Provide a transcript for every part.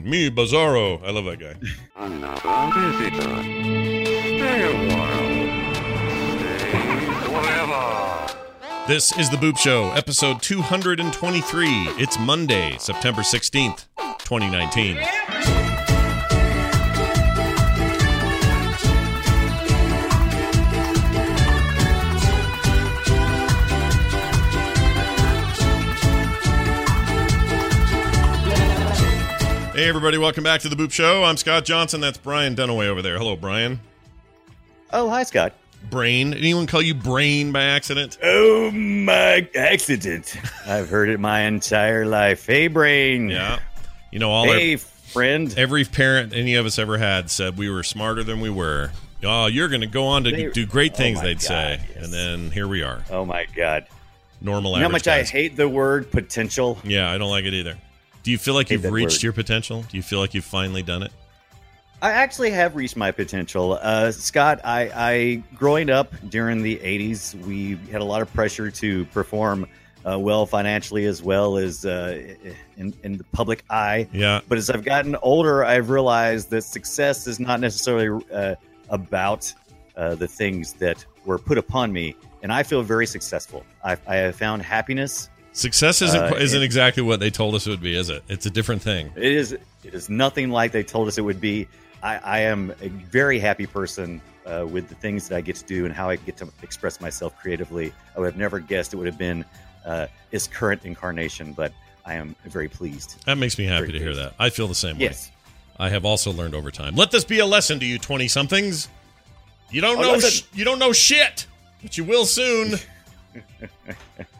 Me, Bizarro. I love that guy. Another visitor. Stay a while. Stay forever. This is The Boop Show, episode 223. It's Monday, September 16th, 2019. Hey, everybody, welcome back to The Boop Show. I'm Scott Johnson. That's Brian Dunaway over there. Hello, Brian. Oh, hi, Scott. Brain. Anyone call you Brain by accident? Oh, my accident. I've heard it my entire life. Hey, brain. Yeah. You know, all Hey, our, friend. every parent any of us ever had said we were smarter than we were. Oh, you're going to go on to They- do great oh things, my they'd God, say. yes. And then here we are. Oh, my God. Normal You know how much I hate the word potential? Yeah, I don't like it either. Do you feel like you've reached word. your potential? Do you feel like you've finally done it? I actually have reached my potential. Uh, Scott, I, I, growing up during the 80s, we had a lot of pressure to perform uh, well financially as well as uh, in, in the public eye. Yeah. But as I've gotten older, I've realized that success is not necessarily uh, about uh, the things that were put upon me. And I feel very successful. I, I have found happiness. Success isn't Uh, isn't and- exactly what they told us it would be, is it? It's a different thing. It is it is nothing like they told us it would be. I, I am a very happy person uh, with the things that I get to do and how I get to express myself creatively. I would have never guessed it would have been uh, its current incarnation, but I am very pleased. That makes me happy Very to hear that. I feel the same Yes. way. I have also learned over time. Let this be a lesson to you, twenty somethings. You don't know. Sh- you don't know shit, but you will soon.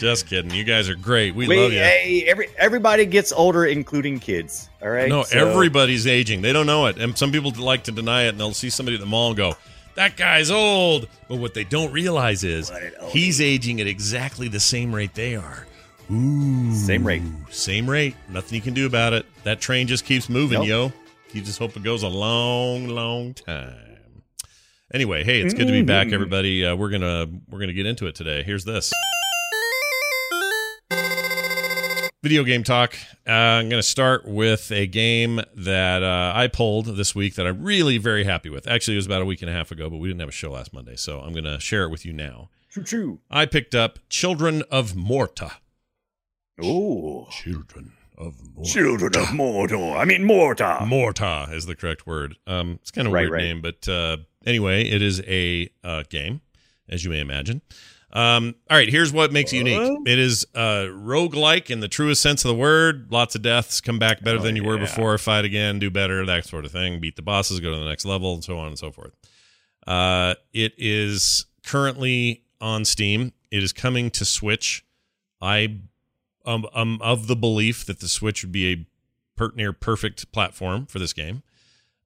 Just kidding. You guys are great. We, We- love you. hey, every everybody gets older, including kids. All right. No, So- everybody's aging. They don't know it. And some people like to deny it, and they'll see somebody at the mall and go, that guy's old. But what they don't realize is What an oldie. he's aging at exactly the same rate they are. Ooh. Same rate. Same rate. Nothing you can do about it. That train just keeps moving, Nope. yo. You just hope it goes a long, long time. Anyway, hey, it's good to be back, Mm-hmm. everybody. Uh, we're gonna we're gonna get into it today. Here's this. Video game talk. Uh, I'm going to start with a game that uh, I pulled this week that I'm really very happy with. Actually, it was about a week and a half ago, but we didn't have a show last Monday, so I'm going to share it with you now. True, true. I picked up Children of Morta. Oh, Children of Morta. Children of Mordor. I mean, Morta. Morta is the correct word. Um, it's kind of a Right, weird right. name, but uh, anyway, it is a uh, game, as you may imagine. Um, all right, here's what makes it unique. It is uh, roguelike in the truest sense of the word. Lots of deaths, come back better Oh, than you were before, fight again, do better, that sort of thing. Beat the bosses, go to the next level, and so on and so forth. Uh, it is currently on Steam. It is coming to Switch. I um, um of the belief that the Switch would be a per- near perfect platform for this game.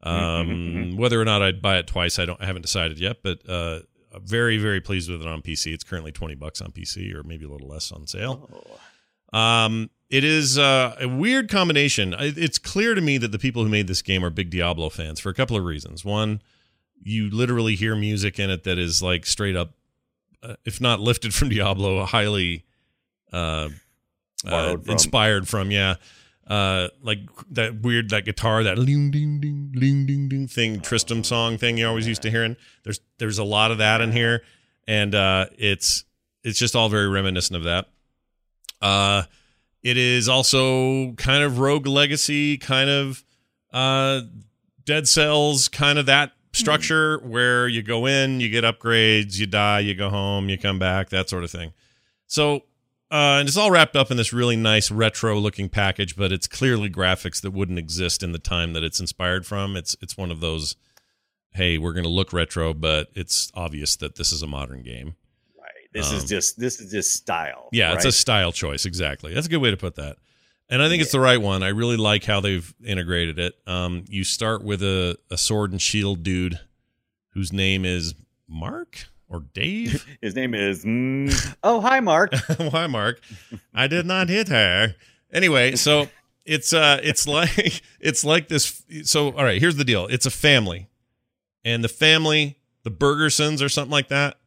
Um, Mhm, Whether or not I'd buy it twice, I don't. I haven't decided yet. But uh, very, very pleased with it on PC. It's currently twenty bucks on PC, or maybe a little less on sale. Um, it is uh, a weird combination. It's clear to me that the people who made this game are big Diablo fans for a couple of reasons. One, you literally hear music in it that is like straight up, uh, if not lifted from Diablo, highly uh, uh, from. inspired from. Yeah, uh, like that weird that guitar that ding ding ding ding ding ding thing Tristram song thing you always used to hearing. There's there's a lot of that in here, and uh, it's it's just all very reminiscent of that. Uh, it is also kind of Rogue Legacy, kind of uh, Dead Cells, kind of that structure where you go in, you get upgrades, you die, you go home, you come back, that sort of thing. So, uh, and it's all wrapped up in this really nice retro looking package, but it's clearly graphics that wouldn't exist in the time that it's inspired from. It's it's one of those, hey, we're going to look retro, but it's obvious that this is a modern game. Right. This Um, is just this is just style. Yeah, it's a style choice. Exactly. That's a good way to put that. and I think it's the right one. I really like how they've integrated it. Um, you start with a, a sword and shield dude whose name is Mark or Dave. His name is. Mm, oh, hi, Mark. hi, Mark? I did not hit her. Anyway, so it's uh, it's like it's like this. So, all right, here's the deal. It's a family, and the family, the Bergersons or something like that.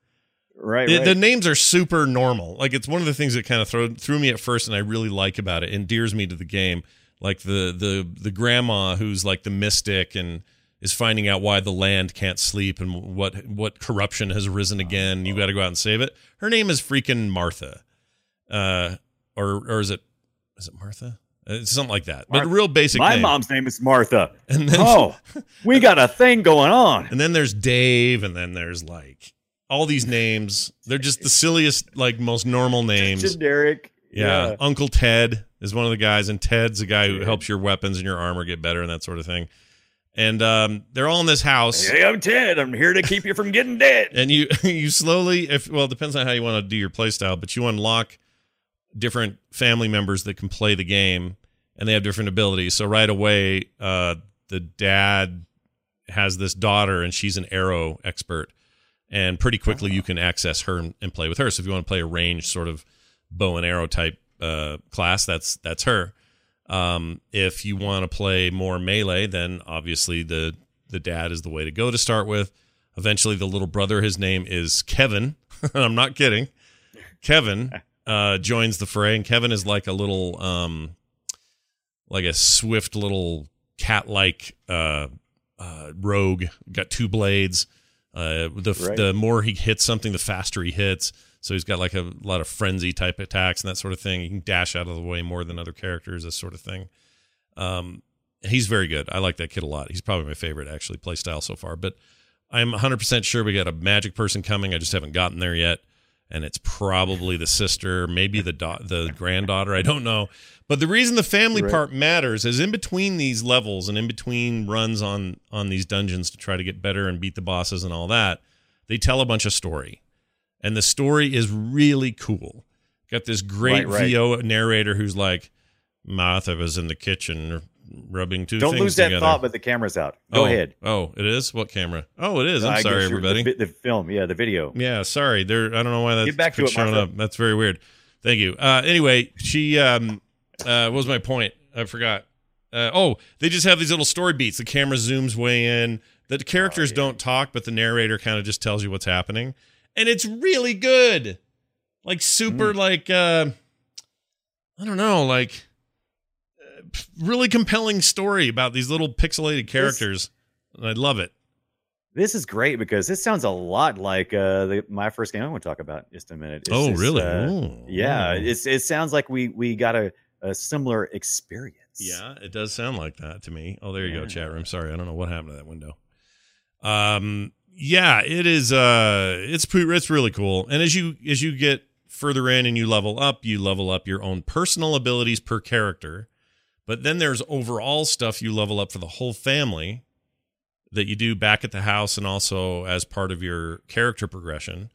Right. The, right. the names are super normal. Like it's one of the things that kind of threw threw me at first, and I really like about it. Endears me to the game. Like the the the grandma who's like the mystic and is finding out why the land can't sleep and what what corruption has risen again. You got to go out and save it. Her name is freaking Martha, uh, or or is it is it Martha? Uh, It's something like that. But real basic. My name. mom's name is Martha. And then Oh, we got a thing going on. and then there's Dave, and then there's like all these names. They're just the silliest, like most normal names. Generic. Yeah. Uncle Ted is one of the guys, and Ted's the guy who helps your weapons and your armor get better and that sort of thing. And um, they're all in this house, Hey, I'm Ted. I'm here to keep you from getting dead. and you you slowly, if well, it depends on how you want to do your playstyle, but you unlock different family members that can play the game, and they have different abilities. So right away, uh, the dad has this daughter, and she's an arrow expert, and pretty quickly you can access her and, and play with her. So if you want to play a range sort of bow and arrow type uh, class, that's that's her. Um, if you want to play more melee, then obviously the the dad is the way to go to start with. Eventually, the little brother, his name is Kevin. I'm not kidding. Kevin uh, joins the fray, and Kevin is like a little, um, like a swift little cat-like uh, uh, rogue. Got two blades. Uh, the Right. the more he hits something, the faster he hits. So he's got like a lot of frenzy type attacks and that sort of thing. He can dash out of the way more than other characters, this sort of thing. Um, he's very good. I like that kid a lot. He's probably my favorite actually play style so far. But I'm 100% sure we got a magic person coming. I just haven't gotten there yet. And it's probably the sister, maybe the da- the granddaughter. I don't know. But the reason the family Right. part matters is in between these levels and in between runs on on these dungeons to try to get better and beat the bosses and all that, they tell a bunch of story. And the story is really cool. Got this great Right, right. VO narrator who's like, Martha was in the kitchen rubbing 2 Don't lose that together. thought, but the camera's out. Go oh, ahead. Oh, it is? What camera? Oh, it is. I'm sorry, everybody. The, the film, yeah, the video. Yeah, sorry. There I don't know why that's Get back to it, showing up. That's very weird. Thank you. Uh anyway, she um uh what was my point? I forgot. Uh, oh, they just have these little story beats. The camera zooms way in. The characters Oh, yeah. don't talk, but the narrator kind of just tells you what's happening. And it's really good. Like super Hmm. like uh I don't know, like really compelling story about these little pixelated characters. And I love it. This is great because this sounds a lot like uh, the, my first game. I want to talk about just a minute. It's oh, just, really? uh, yeah, it sounds like we we got a, a similar experience. Yeah, it does sound like that to me. Oh, there you go, chat room. Sorry, I don't know what happened to that window. Um, yeah, it is. Uh, it's pre- it's really cool. And as you as you get further in and you level up, you level up your own personal abilities per character. But then there's overall stuff you level up for the whole family that you do back at the house and also as part of your character progression.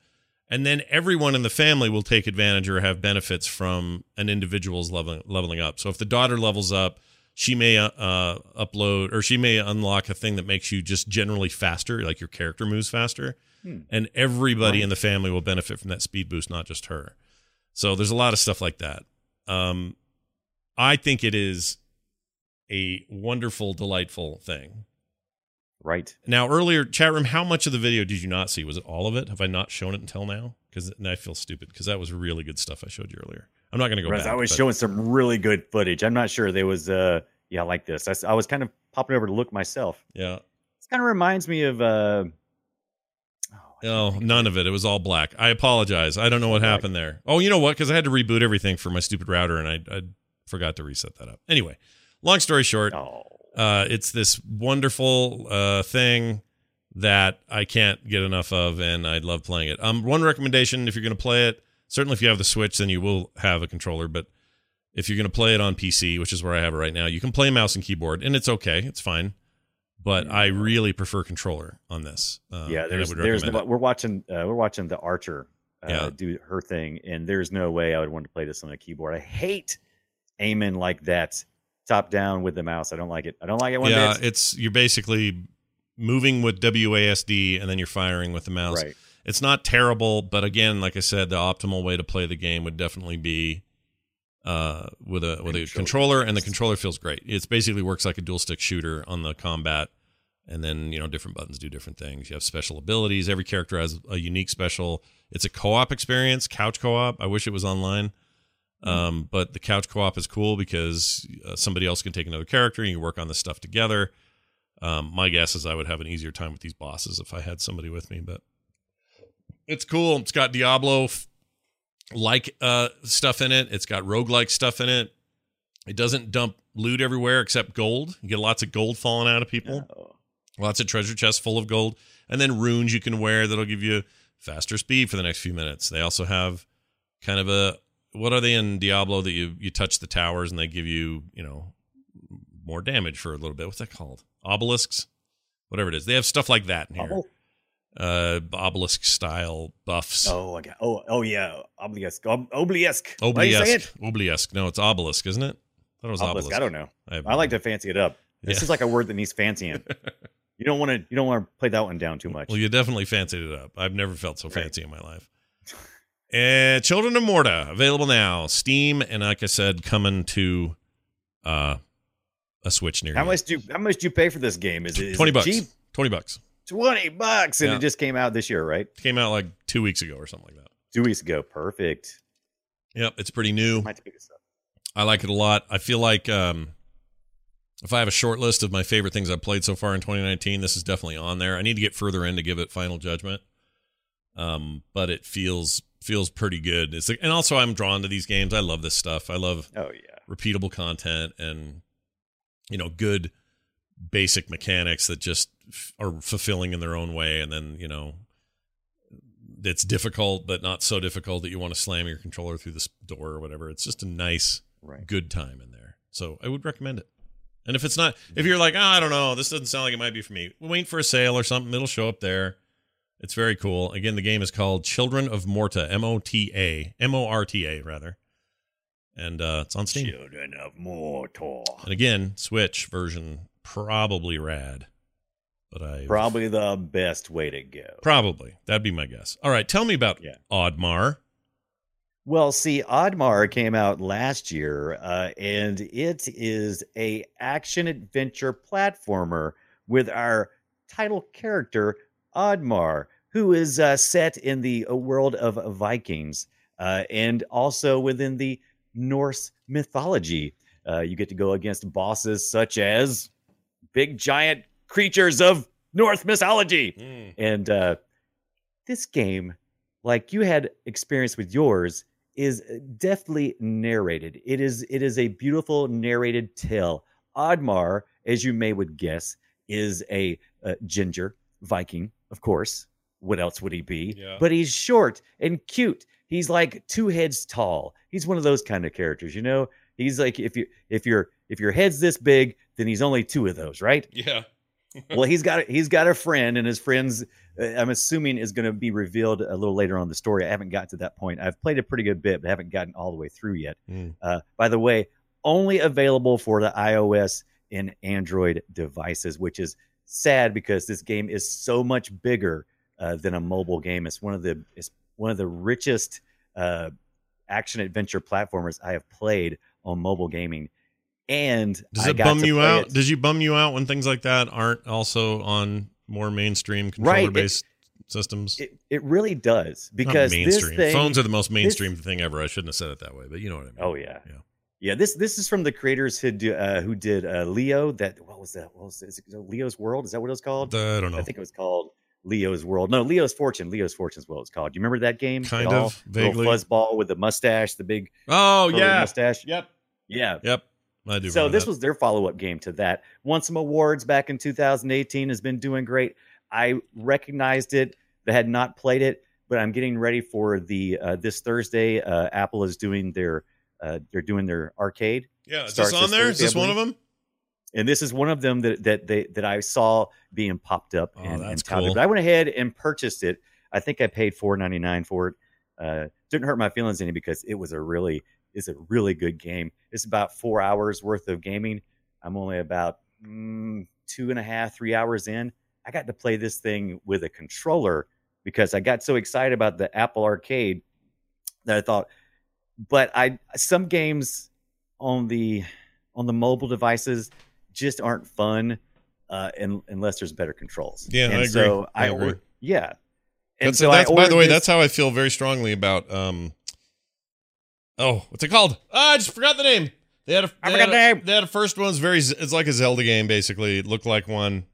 And then everyone in the family will take advantage or have benefits from an individual's leveling leveling up. So if the daughter levels up, she may uh, uh, upload or she may unlock a thing that makes you just generally faster, like your character moves faster. Hmm. And everybody Right. in the family will benefit from that speed boost, not just her. So there's a lot of stuff like that. Um, I think it is a wonderful, delightful thing. Right. Now, earlier, chat room, how much of the video did you not see? Was it all of it? Have I not shown it until now? Because I feel stupid because that was really good stuff I showed you earlier. I'm not going to go back. I was but- showing some really good footage. I'm not sure there was uh yeah like this. I was kind of popping over to look myself. Yeah. This kind of reminds me of uh. oh, I Oh, none of it. It was all black. I apologize. I don't know what happened there. Oh, you know what? Because I had to reboot everything for my stupid router, and I, I forgot to reset that up. Anyway, long story short. Oh, uh, it's this wonderful uh, thing that I can't get enough of, and I love playing it. Um, one recommendation: if you're going to play it, certainly if you have the Switch, then you will have a controller. But if you're going to play it on PC, which is where I have it right now, you can play mouse and keyboard, and it's okay, it's fine. But I really prefer controller on this. Uh, yeah. There's there's the, we're watching uh, we're watching the Archer uh, Yeah. do her thing, and there's no way I would want to play this on a keyboard. I hate aiming like that, top down with the mouse. I don't like it. I don't like it one yeah, bit. it's you're basically moving with WASD and then you're firing with the mouse. Right. It's not terrible, but again, like I said, the optimal way to play the game would definitely be uh, with a with a Controller. controller, and the controller feels great. It's basically works like a dual stick shooter on the combat, and then you know different buttons do different things. You have special abilities. Every character has a unique special. It's a co-op experience, couch co-op. I wish it was online. Um, but the couch co-op is cool because uh, somebody else can take another character and you work on this stuff together. Um, my guess is I would have an easier time with these bosses if I had somebody with me, but it's cool. It's got Diablo like uh, stuff in it. It's got roguelike stuff in it. It doesn't dump loot everywhere except gold. You get lots of gold falling out of people. Lots of treasure chests full of gold, and then runes you can wear that'll give you faster speed for the next few minutes. They also have kind of a what are they in Diablo that you you touch the towers and they give you you know more damage for a little bit. What's that called? Obelisks, whatever it is. They have stuff like that in here. Oh, Uh, obelisk style buffs. oh, I got. Oh, oh yeah, obelisk, Ob- obelisk. Why do you say Obelisk. it? Obelisk. No, it's obelisk, isn't it? I thought it was Obelisk. obelisk. I don't know. have I like to fancy it up. This Yeah. is like a word that needs fancying. you don't want to. You don't want to play that one down too much. Well, you definitely fancied it up. I've never felt so Right. fancy in my life. Uh, Children of Morta available now, Steam, and like I said, coming to uh, a Switch near how you. much do you, How much do you pay for this game? Is it is Twenty it bucks. Cheap? Twenty bucks. Twenty bucks, and Yeah. it just came out this year, right? Came out like two weeks ago or something like that. Two weeks ago. Perfect. Yep, it's pretty new. Might this up. I like it a lot. I feel like um, if I have a short list of my favorite things I've played so far in 2019, this is definitely on there. I need to get further in to give it final judgment. Um, but it feels feels pretty good. It's like, and also I'm drawn to these games. I love this stuff. I love Oh yeah. repeatable content and you know good basic mechanics that just f- are fulfilling in their own way and then you know it's difficult but not so difficult that you want to slam your controller through this door or whatever it's just a nice Right. good time in there so i would recommend it and if it's not if mm-hmm. you're like oh, i don't know this doesn't sound like it might be for me wait for a sale or something it'll show up there it's very cool again the game is called children of morta m-o-t-a m-o-r-t-a rather and uh, it's on steam Children of Mortar. and again, Switch version probably rad. But I Probably the best way to go. probably that'd be my guess. All right, tell me about Yeah. Oddmar. Well, see, Oddmar came out last year, uh, and it is a action adventure platformer with our title character Oddmar, who is uh, set in the uh, world of Vikings uh, and also within the Norse mythology. Uh, you get to go against bosses such as big giant creatures of Norse mythology. And uh, this game, like you had experience with yours, is deftly narrated. It is it is a beautiful narrated tale. Oddmar, as you may would guess, is a, ginger Viking, of course. What else would he be? Yeah. But he's short and cute. He's like two heads tall. He's one of those kind of characters, you know. He's like if you if your if your head's this big, then he's only two of those, right? Yeah. well, he's got he's got a friend, and his friends, uh, I'm assuming, is going to be revealed a little later on in the story. I haven't gotten to that point. I've played a pretty good bit, but haven't gotten all the way through yet. Mm. Uh, by the way, only available for the iOS and Android devices, which is sad because this game is so much bigger uh, than a mobile game. It's one of the it's one of the richest uh, action adventure platformers I have played on mobile gaming. And Does I it bum you out? it- Does you bum you out when things like that aren't also on more mainstream controller based systems? It, it really does Not because this mainstream. thing. Phones are the most mainstream thing ever. I shouldn't have said it that way, but you know what I mean. oh yeah, Yeah. yeah. This this is from the creators who do, uh, who did uh, Leo. That what was that? What was it? Is it Leo's World? Is that what it was called? I don't know. I think it was called Leo's World. No, Leo's Fortune. Leo's Fortune is what it's called. Do you remember that game? at Kind all? of, Little vaguely. fuzzball with the mustache, the big oh yeah. mustache. Yep. Yeah. Yep. I do. So this that. was their follow-up game to that. Won some awards back in 2018. Has been doing great. I recognized it, but had not played it. But I'm getting ready for the uh, this Thursday. Uh, Apple is doing their uh, they're doing their arcade, yeah. Is starts this on this there? Is Thursday, this I one of them? And this is one of them that that they that I saw being popped up Oh, and, and touted. cool. But I went ahead and purchased it. I think I paid 4.99 for it. Uh, didn't hurt my feelings any because it was a really is a really good game. It's about four hours worth of gaming. I'm only about mm, two and a half, three hours in. I got to play this thing with a controller because I got so excited about the Apple Arcade that I thought, but I some games on the on the mobile devices just aren't fun uh, in, unless there's better controls. Yeah, and I agree. So I I, agree. or- yeah. And That's, so I that's by the way, this- that's how I feel very strongly about um Oh, what's it called? Ah, I just forgot the name. They had a I they forgot had a- the name. They had a first one's very it's like a Zelda game basically. It looked like one.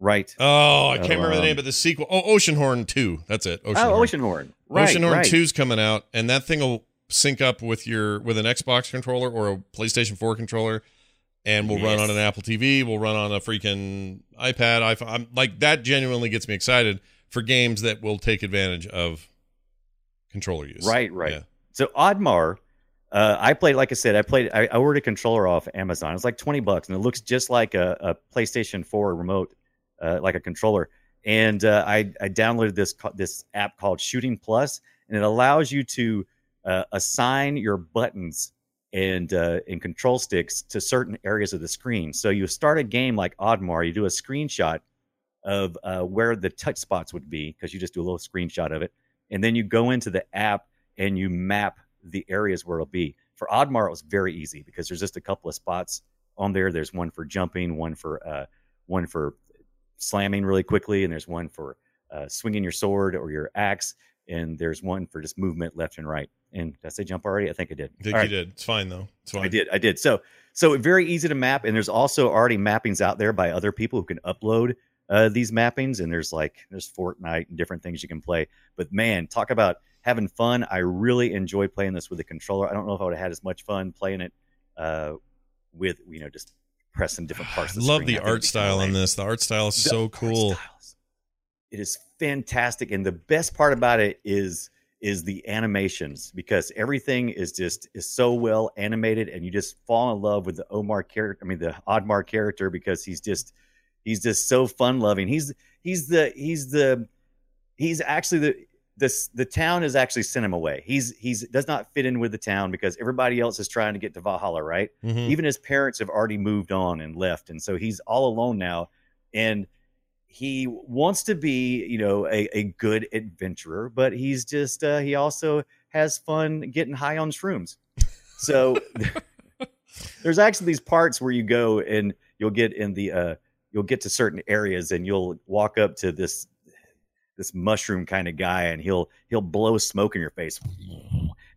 right. Oh, I can't Oh, remember the um, name, but the sequel. Oh, Oceanhorn 2. That's it. Oceanhorn. oh, Oceanhorn. Right. Oceanhorn right. 2's coming out and that thing will sync up with your with an Xbox controller or a PlayStation 4 controller and we'll run on an Apple TV, we'll run on a freaking iPad, iPhone. I'm, like that genuinely gets me excited for games that will take advantage of controller use. Right, right. Yeah. So Oddmar, uh, I played, like I said, I played, I, I ordered a controller off Amazon. It's like 20 bucks and it looks just like a, a PlayStation 4 remote, uh, like a controller. And uh, I, I downloaded this, this app called Shooting Plus, and it allows you to uh, assign your buttons and, uh, and control sticks to certain areas of the screen. So you start a game like Oddmar, you do a screenshot of uh, where the touch spots would be because you just do a little screenshot of it. And then you go into the app and you map the areas where it'll be. For Oddmar, it was very easy because there's just a couple of spots on there. There's one for jumping, one for uh, one for slamming really quickly, and there's one for uh, swinging your sword or your axe, and there's one for just movement left and right. And did I say jump already? I think I did. I think All you right. did. It's fine though. It's fine. I did. I did. So so very easy to map, and there's also already mappings out there by other people who can upload uh, these mappings. And there's like there's Fortnite and different things you can play. But man, talk about having fun. I really enjoy playing this with a controller. I don't know if I would have had as much fun playing it uh, with you know just pressing different parts. I Of the love screen. the art style on this. The art style is The so cool. It is fantastic, and the best part about it is is the animations because everything is just is so well animated, and you just fall in love with the Omar character. I mean, the Oddmar character because he's just he's just so fun loving. He's he's the he's the he's actually the this the town has actually sent him away. He's he's does not fit in with the town because everybody else is trying to get to Valhalla, right? Mhm. even his parents have already moved on and left and so he's all alone now and he wants to be you know a, a good adventurer but he's just uh, he also has fun getting high on shrooms. So there's actually these parts where you go and you'll get in the uh you'll get to certain areas and you'll walk up to this this mushroom kind of guy and he'll he'll blow smoke in your face.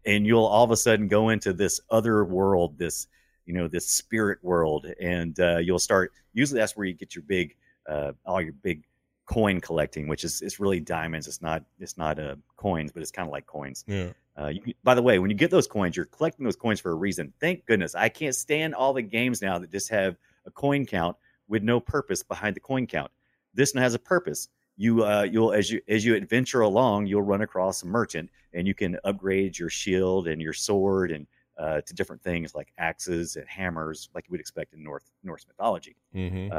And you'll all of a sudden go into this other world this you know this spirit world. And uh, you'll start usually that's where you get your big uh, all your big coin collecting which is it's really diamonds it's not it's not uh, coins but it's kind of like coins Yeah. uh, you, by the way, when you get those coins, you're collecting those coins for a reason. Thank goodness. I can't stand all the games now that just have a coin count with no purpose behind the coin count. This one has a purpose. You uh, you'll as you as you adventure along, you'll run across a merchant, and you can upgrade your shield and your sword and uh, to different things like axes and hammers, like you would expect in North Norse mythology. Mhm.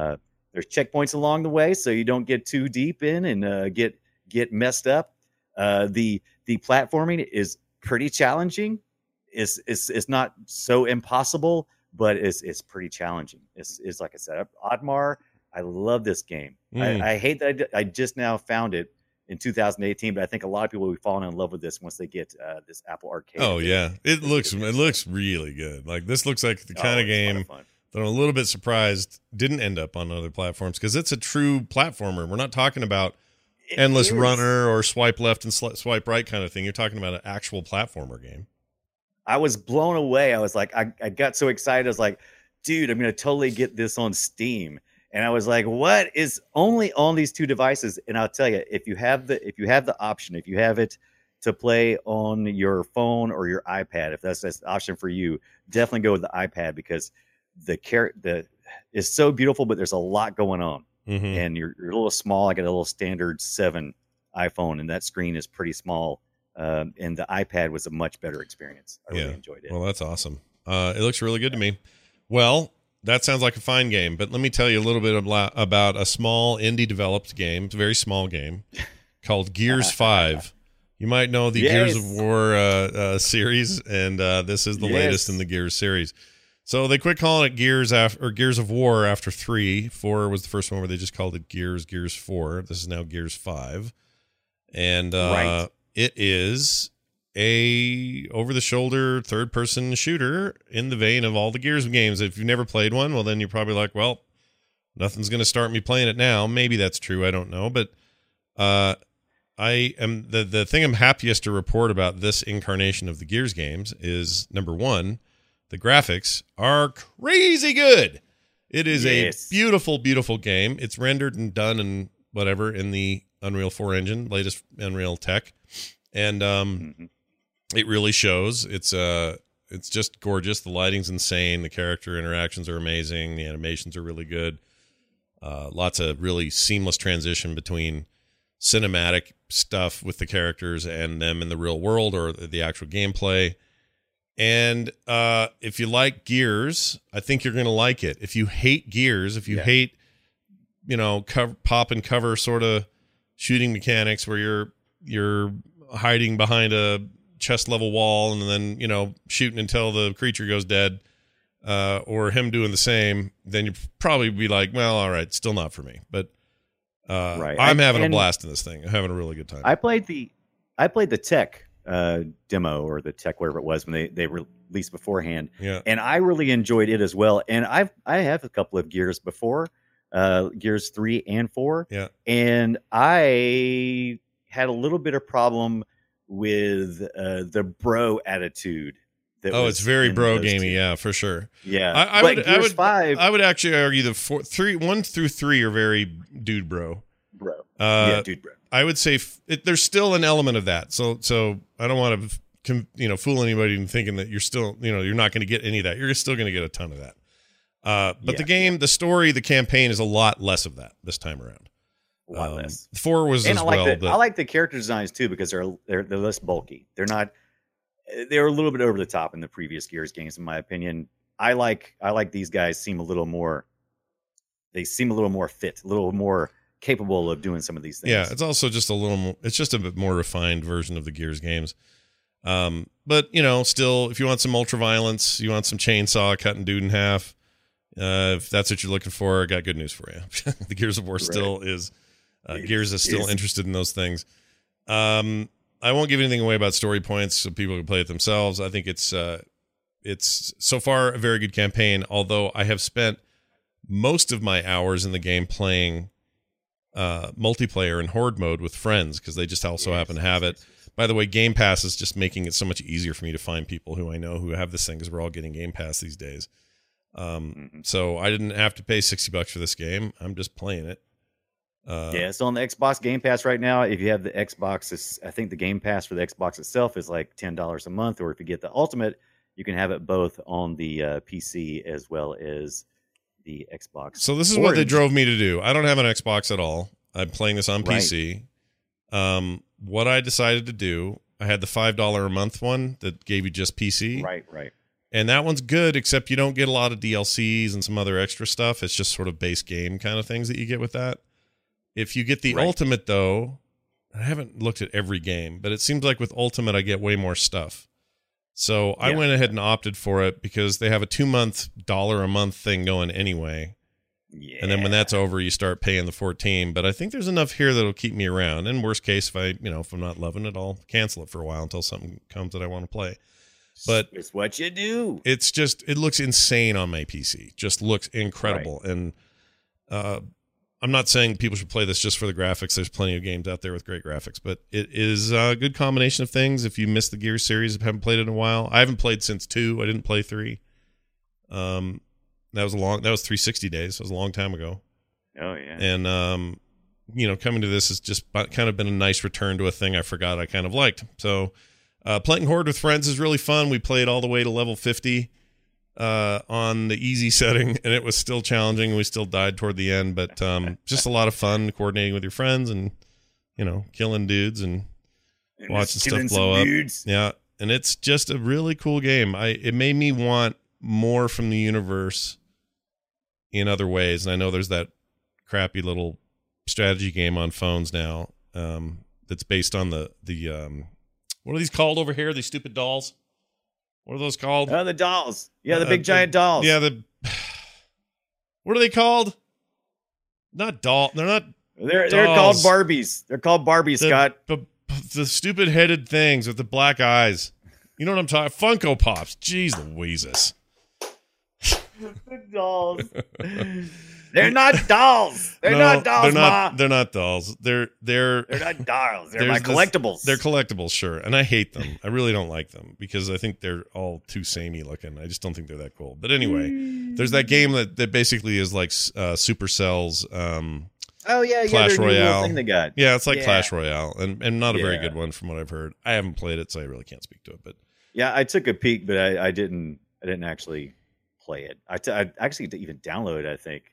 There's checkpoints along the way, so you don't get too deep in and uh, get get messed up. Uh, the the platforming is pretty challenging. It's it's it's not so impossible, but it's it's pretty challenging. It's it's like I said, Oddmar. I love this game. Mm. I, I hate that I, d- I just now found it in 2018, but I think a lot of people will be falling in love with this once they get uh, this Apple Arcade. Oh yeah, it looks it looks really good. Like this looks like the Oh, kind of it's a lot game fun. That I'm a little bit surprised didn't end up on other platforms because it's a true platformer. We're not talking about It endless is. runner or swipe left and sli- swipe right kind of thing. You're talking about an actual platformer game. I was blown away. I was like, I, I got so excited. I was like, dude, I'm gonna totally get this on Steam. And I was like, what is only on these two devices? And I'll tell you, if you have the if you have the option, if you have it to play on your phone or your iPad, if that's that's the option for you, definitely go with the iPad because the care the is so beautiful, but there's a lot going on. Mhm. And you're you're a little small. I got a little standard seven iPhone, and that screen is pretty small. Um, and the iPad was a much better experience. I really Yeah. enjoyed it. Well, that's awesome. Uh, it looks really good to me. Well, that sounds like a fine game, but let me tell you a little bit about, a small indie developed game, it's a very small game called Gears 5. You might know the Yes. Gears of War uh, uh, series, and uh, this is the Yes. latest in the Gears series. So they quit calling it Gears after or Gears of War after three. Four was the first one where they just called it Gears. Gears Four. This is now Gears Five, and uh, Right. it is a over the shoulder third person shooter in the vein of all the Gears games. If you've never played one, well then you're probably like, well, nothing's going to start me playing it now. Maybe that's true. I don't know, but uh, I am the the thing I'm happiest to report about this incarnation of the Gears games is number one, the graphics are crazy good. It is Yes. a beautiful, beautiful game. It's rendered and done and whatever in the Unreal 4 engine, latest Unreal tech, and um, Mhm. it really shows. It's uh, it's just gorgeous. The lighting's insane. The character interactions are amazing. The animations are really good. Uh, lots of really seamless transition between cinematic stuff with the characters and them in the real world or the actual gameplay. And uh, if you like Gears, I think you're going to like it. If you hate Gears, if you Yeah. hate, you know, cover, pop and cover sort of shooting mechanics where you're you're hiding behind a chest level wall and then you know shooting until the creature goes dead, uh, or him doing the same, then you'd probably be like, well, all right, still not for me. But uh, Right. I'm having a blast in this thing. I'm having a really good time. I played the I played the tech uh, demo or the tech whatever it was when they they released beforehand, yeah. and I really enjoyed it as well. And I've I have a couple of Gears before, uh, Gears three and four. Yeah. and I had a little bit of problem with uh, the bro attitude. That Oh, it's very bro gamey. two. Yeah, for sure. Yeah, I- I would- I would- five, I would actually argue the four, three, one through three are very dude bro. bro. Uh, yeah, dude, bro. I would say f- it, there's still an element of that. So, so I don't want to, com, you know, fool anybody in thinking that you're still, you know, you're not going to get any of that. You're still going to get a ton of that. Uh, but the Yeah. game, the story, the campaign is a lot less of that this time around. A lot Um, less. Four was and as I like well, the but I like the character designs too because they're they're they're less bulky. They're not. They're a little bit over the top in the previous Gears games, in my opinion. I like I like these guys seem a little more. They seem a little more fit, a little more capable of doing some of these things. Yeah, it's also just a little more. It's just a bit more refined version of the Gears games. Um, but you know, still, if you want some ultra violence, you want some chainsaw cutting dude in half. Uh, if that's what you're looking for, I got good news for you. the Gears of War still is. Uh, It Gears is still is. interested in those things. Um, I won't give anything away about story points, so people can play it themselves. I think it's uh, it's so far a very good campaign. Although I have spent most of my hours in the game playing uh, multiplayer and horde mode with friends because they just also Yes, happen to have it. By the way, Game Pass is just making it so much easier for me to find people who I know who have this thing because we're all getting Game Pass these days. Um, Mhm. so I didn't have to pay sixty bucks for this game. I'm just playing it. Uh, yeah, it's on the Xbox Game Pass right now. If you have the Xbox, it's, I think the Game Pass for the Xbox itself is like ten dollars a month, or if you get the Ultimate, you can have it both on the uh, PC as well as the Xbox. So this is what they drove me to do. I don't have an Xbox at all. I'm playing this on Right. PC. Um, what I decided to do, I had the five dollar a month one that gave you just PC. Right, right. and that one's good except you don't get a lot of DLCs and some other extra stuff. It's just sort of base game kind of things that you get with that. If you get the Right. ultimate though, I haven't looked at every game, but it seems like with ultimate I get way more stuff. So I went ahead and opted for it because they have a 2 month dollar a month thing going anyway. Yeah. And then when that's over, you start paying the 14. But I think there's enough here that'll keep me around. And worst case, if I, you know, if I'm not loving it, I'll cancel it for a while until something comes that I want to play. But it's what you do. it's just it looks insane on my PC. Just looks incredible. And uh I'm not saying people should play this just for the graphics. There's plenty of games out there with great graphics, but it is a good combination of things. If you missed the Gear series, if haven't played it in a while. I haven't played since two. I didn't play three. Um, that was a long. That was 360 days. That was a long time ago. Oh yeah. And um, you know, coming to this has just kind of been a nice return to a thing I forgot I kind of liked. So, uh, playing Horde with friends is really fun. We played all the way to level 50 uh, on the easy setting, and it was still challenging. We still died toward the end, but um, just a lot of fun coordinating with your friends and you know, killing dudes and And watching stuff blow up. dudes. yeah, and it's just a really cool game. I it made me want more from the universe in other ways. And I know there's that crappy little strategy game on phones now um, that's based on the the um what are these called over here? These stupid dolls. What are those called? Oh, the dolls. Yeah, the Uh, big the- giant dolls. Yeah, the what are they called? Not doll. They're not they're they're called. Barbies. They're called Barbies, the, Scott. b- b- the stupid headed things with the black eyes. You know what I'm talking? Funko Pops. Jeez Louises. The dolls. they're not dolls. They're No, not dolls, They're not. Ma. They're not dolls. They're they're They're not dolls. They're There's my this- collectibles. they're collectibles, sure, and I hate them. I really don't like them because I think they're all too samey looking. I just don't think they're that cool. But anyway, there's that game that that basically is like uh, Supercell's. Um, oh yeah, yeah. Clash their new little Royale. Thing they got. yeah, it's like Yeah. Clash Royale, and and not a very good one from what I've heard. I haven't played it, so I really can't speak to it. But Yeah, I took a peek, but I, I didn't. I didn't actually play it. I, t- I actually didn't even download it. I think,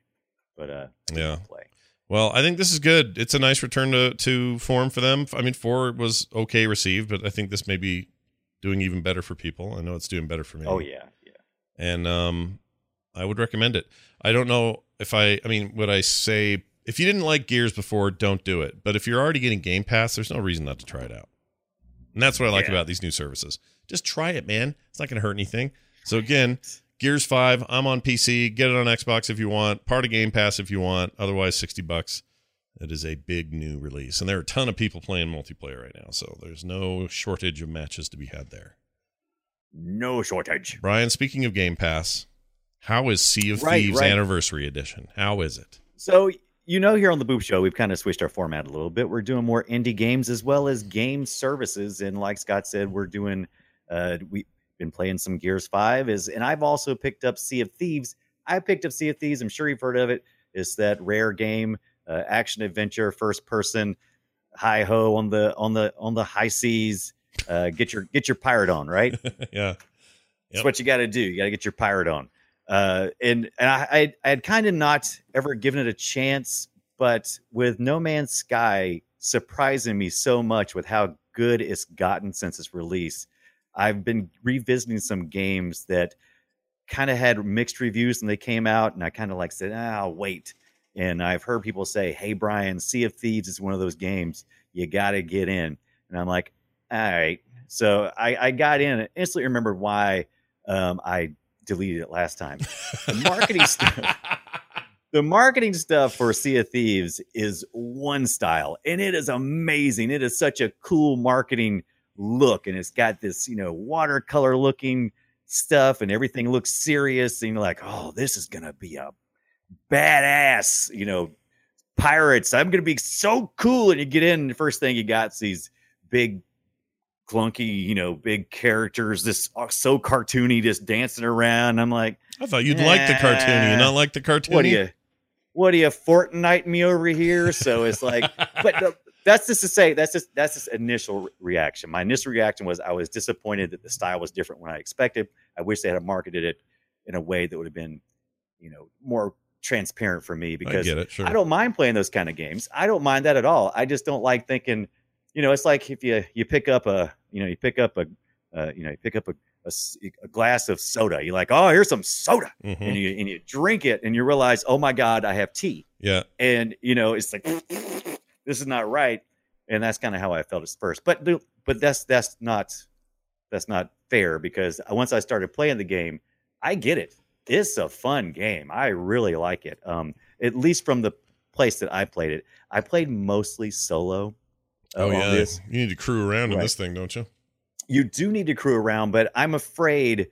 but uh, Yeah. play. Well, I think this is good. It's a nice return to, to form for them. I mean, four was okay received, but I think this may be doing even better for people. I know it's doing better for me. Oh yeah, yeah. and um, I would recommend it. I don't know if I. I mean, would I say if you didn't like Gears before, don't do it. But if you're already getting Game Pass, there's no reason not to try it out. And that's what I like Yeah. about these new services. Just try it, man. It's not going to hurt anything. So again, Gears Five. I'm on PC. Get it on Xbox if you want. Part of Game Pass if you want. Otherwise, sixty bucks. It is a big new release, and there are a ton of people playing multiplayer right now. So there's no shortage of matches to be had there. No shortage. Brian, speaking of Game Pass, how is Sea of Right, Thieves right. Anniversary Edition? How is it? So you know, here on the Boop Show, we've kind of switched our format a little bit. We're doing more indie games as well as game services, and like Scott said, we're doing. Uh, we've been playing some Gears Five, is and I've also picked up Sea of Thieves. I picked up Sea of Thieves. I'm sure you've heard of it. It's that rare game, uh, action adventure, first person, hi ho on the on the on the high seas. Uh, get your get your pirate on, right? yeah. That's what you got to do. You got to get your pirate on. Uh, and and I, I, I had kind of not ever given it a chance, but with No Man's Sky surprising me so much with how good it's gotten since its release, I've been revisiting some games that kind of had mixed reviews and they came out, and I kind of like said, ah, I'll wait. And I've heard people say, "Hey, Brian, Sea of Thieves is one of those games you got to get in." And I'm like, all right. So I, I got in and instantly remembered why um, I deleted it last time. The marketing stuff. The marketing stuff for Sea of Thieves is one style, and it is amazing. It is such a cool marketing look, and it's got this, you know, watercolor looking stuff, and everything looks serious. And you're like, oh, this is gonna be a badass, you know, pirates. I'm gonna be so cool. And you get in, the first thing you got is these big clunky, you know, big characters, this uh, so cartoony, just dancing around. I'm like, I thought you'd like the cartoony, you not like the cartoony. what do you, what do you Fortnite me over here? So it's like, but uh, that's just to say, that's just that's just initial re- reaction. My initial reaction was I was disappointed that the style was different when I expected. I wish they had marketed it in a way that would have been, you know, more transparent for me I because get it. Sure. I don't mind playing those kind of games. I don't mind that at all. I just don't like thinking, you know, it's like if you you pick up a, you know, you pick up a, uh, you know, you pick up a a glass of soda. You're like, oh, here's some soda, Mhm. and you and you drink it, and you realize, oh my god, I have tea, Yeah. and you know, it's like this is not right, and that's kind of how I felt at first. But but that's that's not that's not fair because once I started playing the game, I get it. It's a fun game. I really like it. Um, at least from the place that I played it, I played mostly solo. Oh yeah. this. You need to crew around in this thing, don't you? You do need to crew around, but I'm afraid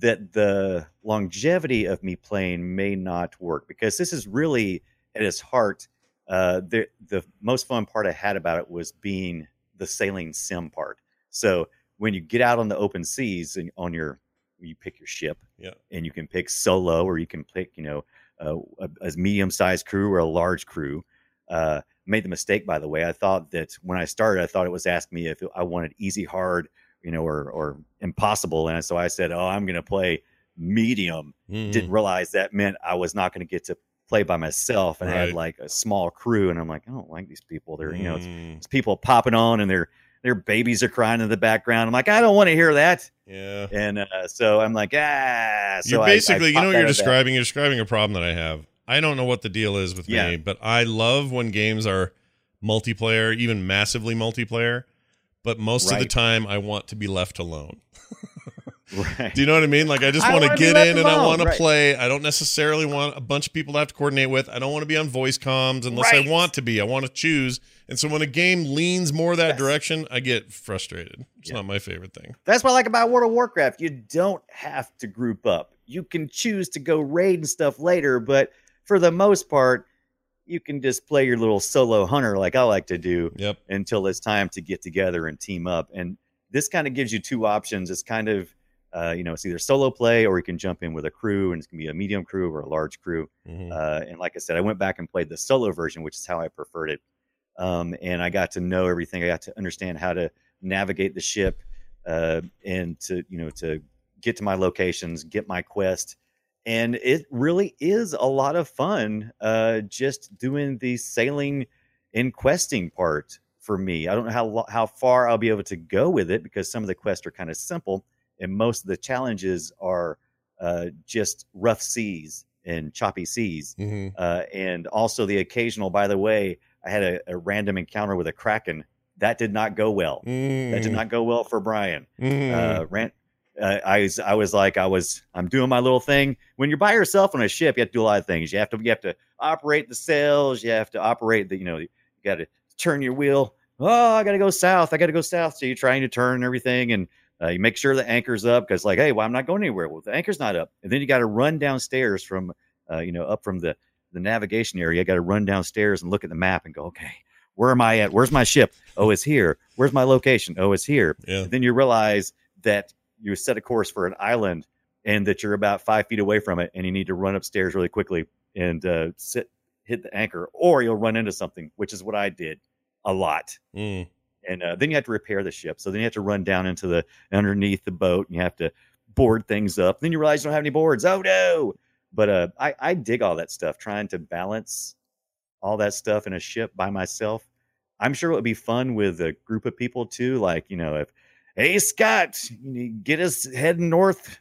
that the longevity of me playing may not work because this is really at its heart. Uh, the the most fun part I had about it was being the sailing sim part. So when you get out on the open seas and on your you pick your ship, Yeah. and you can pick solo or you can pick you know uh, a, a medium sized crew or a large crew. Uh, made the mistake by the way. I thought that when I started, I thought it was asking me if I wanted easy, hard, you know, or or impossible, and so I said, "Oh, I'm going to play medium." Mhm. Didn't realize that meant I was not going to get to play by myself, and I Right. had like a small crew, and I'm like, I don't like these people. They're you know, it's, Mm, it's people popping on, and their their babies are crying in the background. I'm like, I don't want to hear that, yeah. and uh, so I'm like, ah. So you're I- I basically, you know, what you're that. describing. You're describing a problem that I have. I don't know what the deal is with Yeah. me, but I love when games are multiplayer, even massively multiplayer. But most of the time, I want to be left alone. Right. Do you know what I mean? Like, I just want to get in and I alone, want to play. I don't necessarily want a bunch of people to have to coordinate with. I don't want to be on voice comms unless Right. I want to be. I want to choose. And so when a game leans more that Yes. direction, I get frustrated. It's Yeah. not my favorite thing. That's what I like about World of Warcraft. You don't have to group up. You can choose to go raid and stuff later, but for the most part, you can just play your little solo hunter like I like to do Yep. until it's time to get together and team up. And this kind of gives you two options. It's kind of, uh, you know, it's either solo play or you can jump in with a crew, and it's gonna be a medium crew or a large crew. Mhm. Uh, and like I said, I went back and played the solo version, which is how I preferred it. Um, and I got to know everything. I got to understand how to navigate the ship uh, and to you know to get to my locations, get my quest. And it really is a lot of fun uh, just doing the sailing and questing part for me. I don't know how how far I'll be able to go with it because some of the quests are kind of simple, and most of the challenges are uh, just rough seas and choppy seas, Mhm. uh, and also the occasional. By the way, I had a, a random encounter with a kraken that did not go well. That did Mm. not go well for Brian. Mm. Uh, ran, uh, I was I was like I was I'm doing my little thing. When you're by yourself on a ship, you have to do a lot of things. You have to you have to operate the sails. You have to operate the you know you got to turn your wheel. Oh, I got to go south. I got to go south. So you're trying to turn everything, and uh, you make sure the anchor's up because like, hey, well, I'm not going anywhere. Well, the anchor's not up, and then you got to run downstairs from uh, you know up from the the navigation area. You got to run downstairs and look at the map and go, okay, where am I at? Where's my ship? Oh, it's here. Where's my location? Oh, it's here yeah. then you realize that you set a course for an island and that you're about five feet away from it and you need to run upstairs really quickly and uh, sit hit the anchor or you'll run into something which is what i did a lot Mm. And uh, then you have to repair the ship. So then you have to run down into the underneath the boat and you have to board things up. Then you realize you don't have any boards. Oh no! But uh, I, I dig all that stuff trying to balance all that stuff in a ship by myself. I'm sure it would be fun with a group of people too like you know if hey scott you get us heading north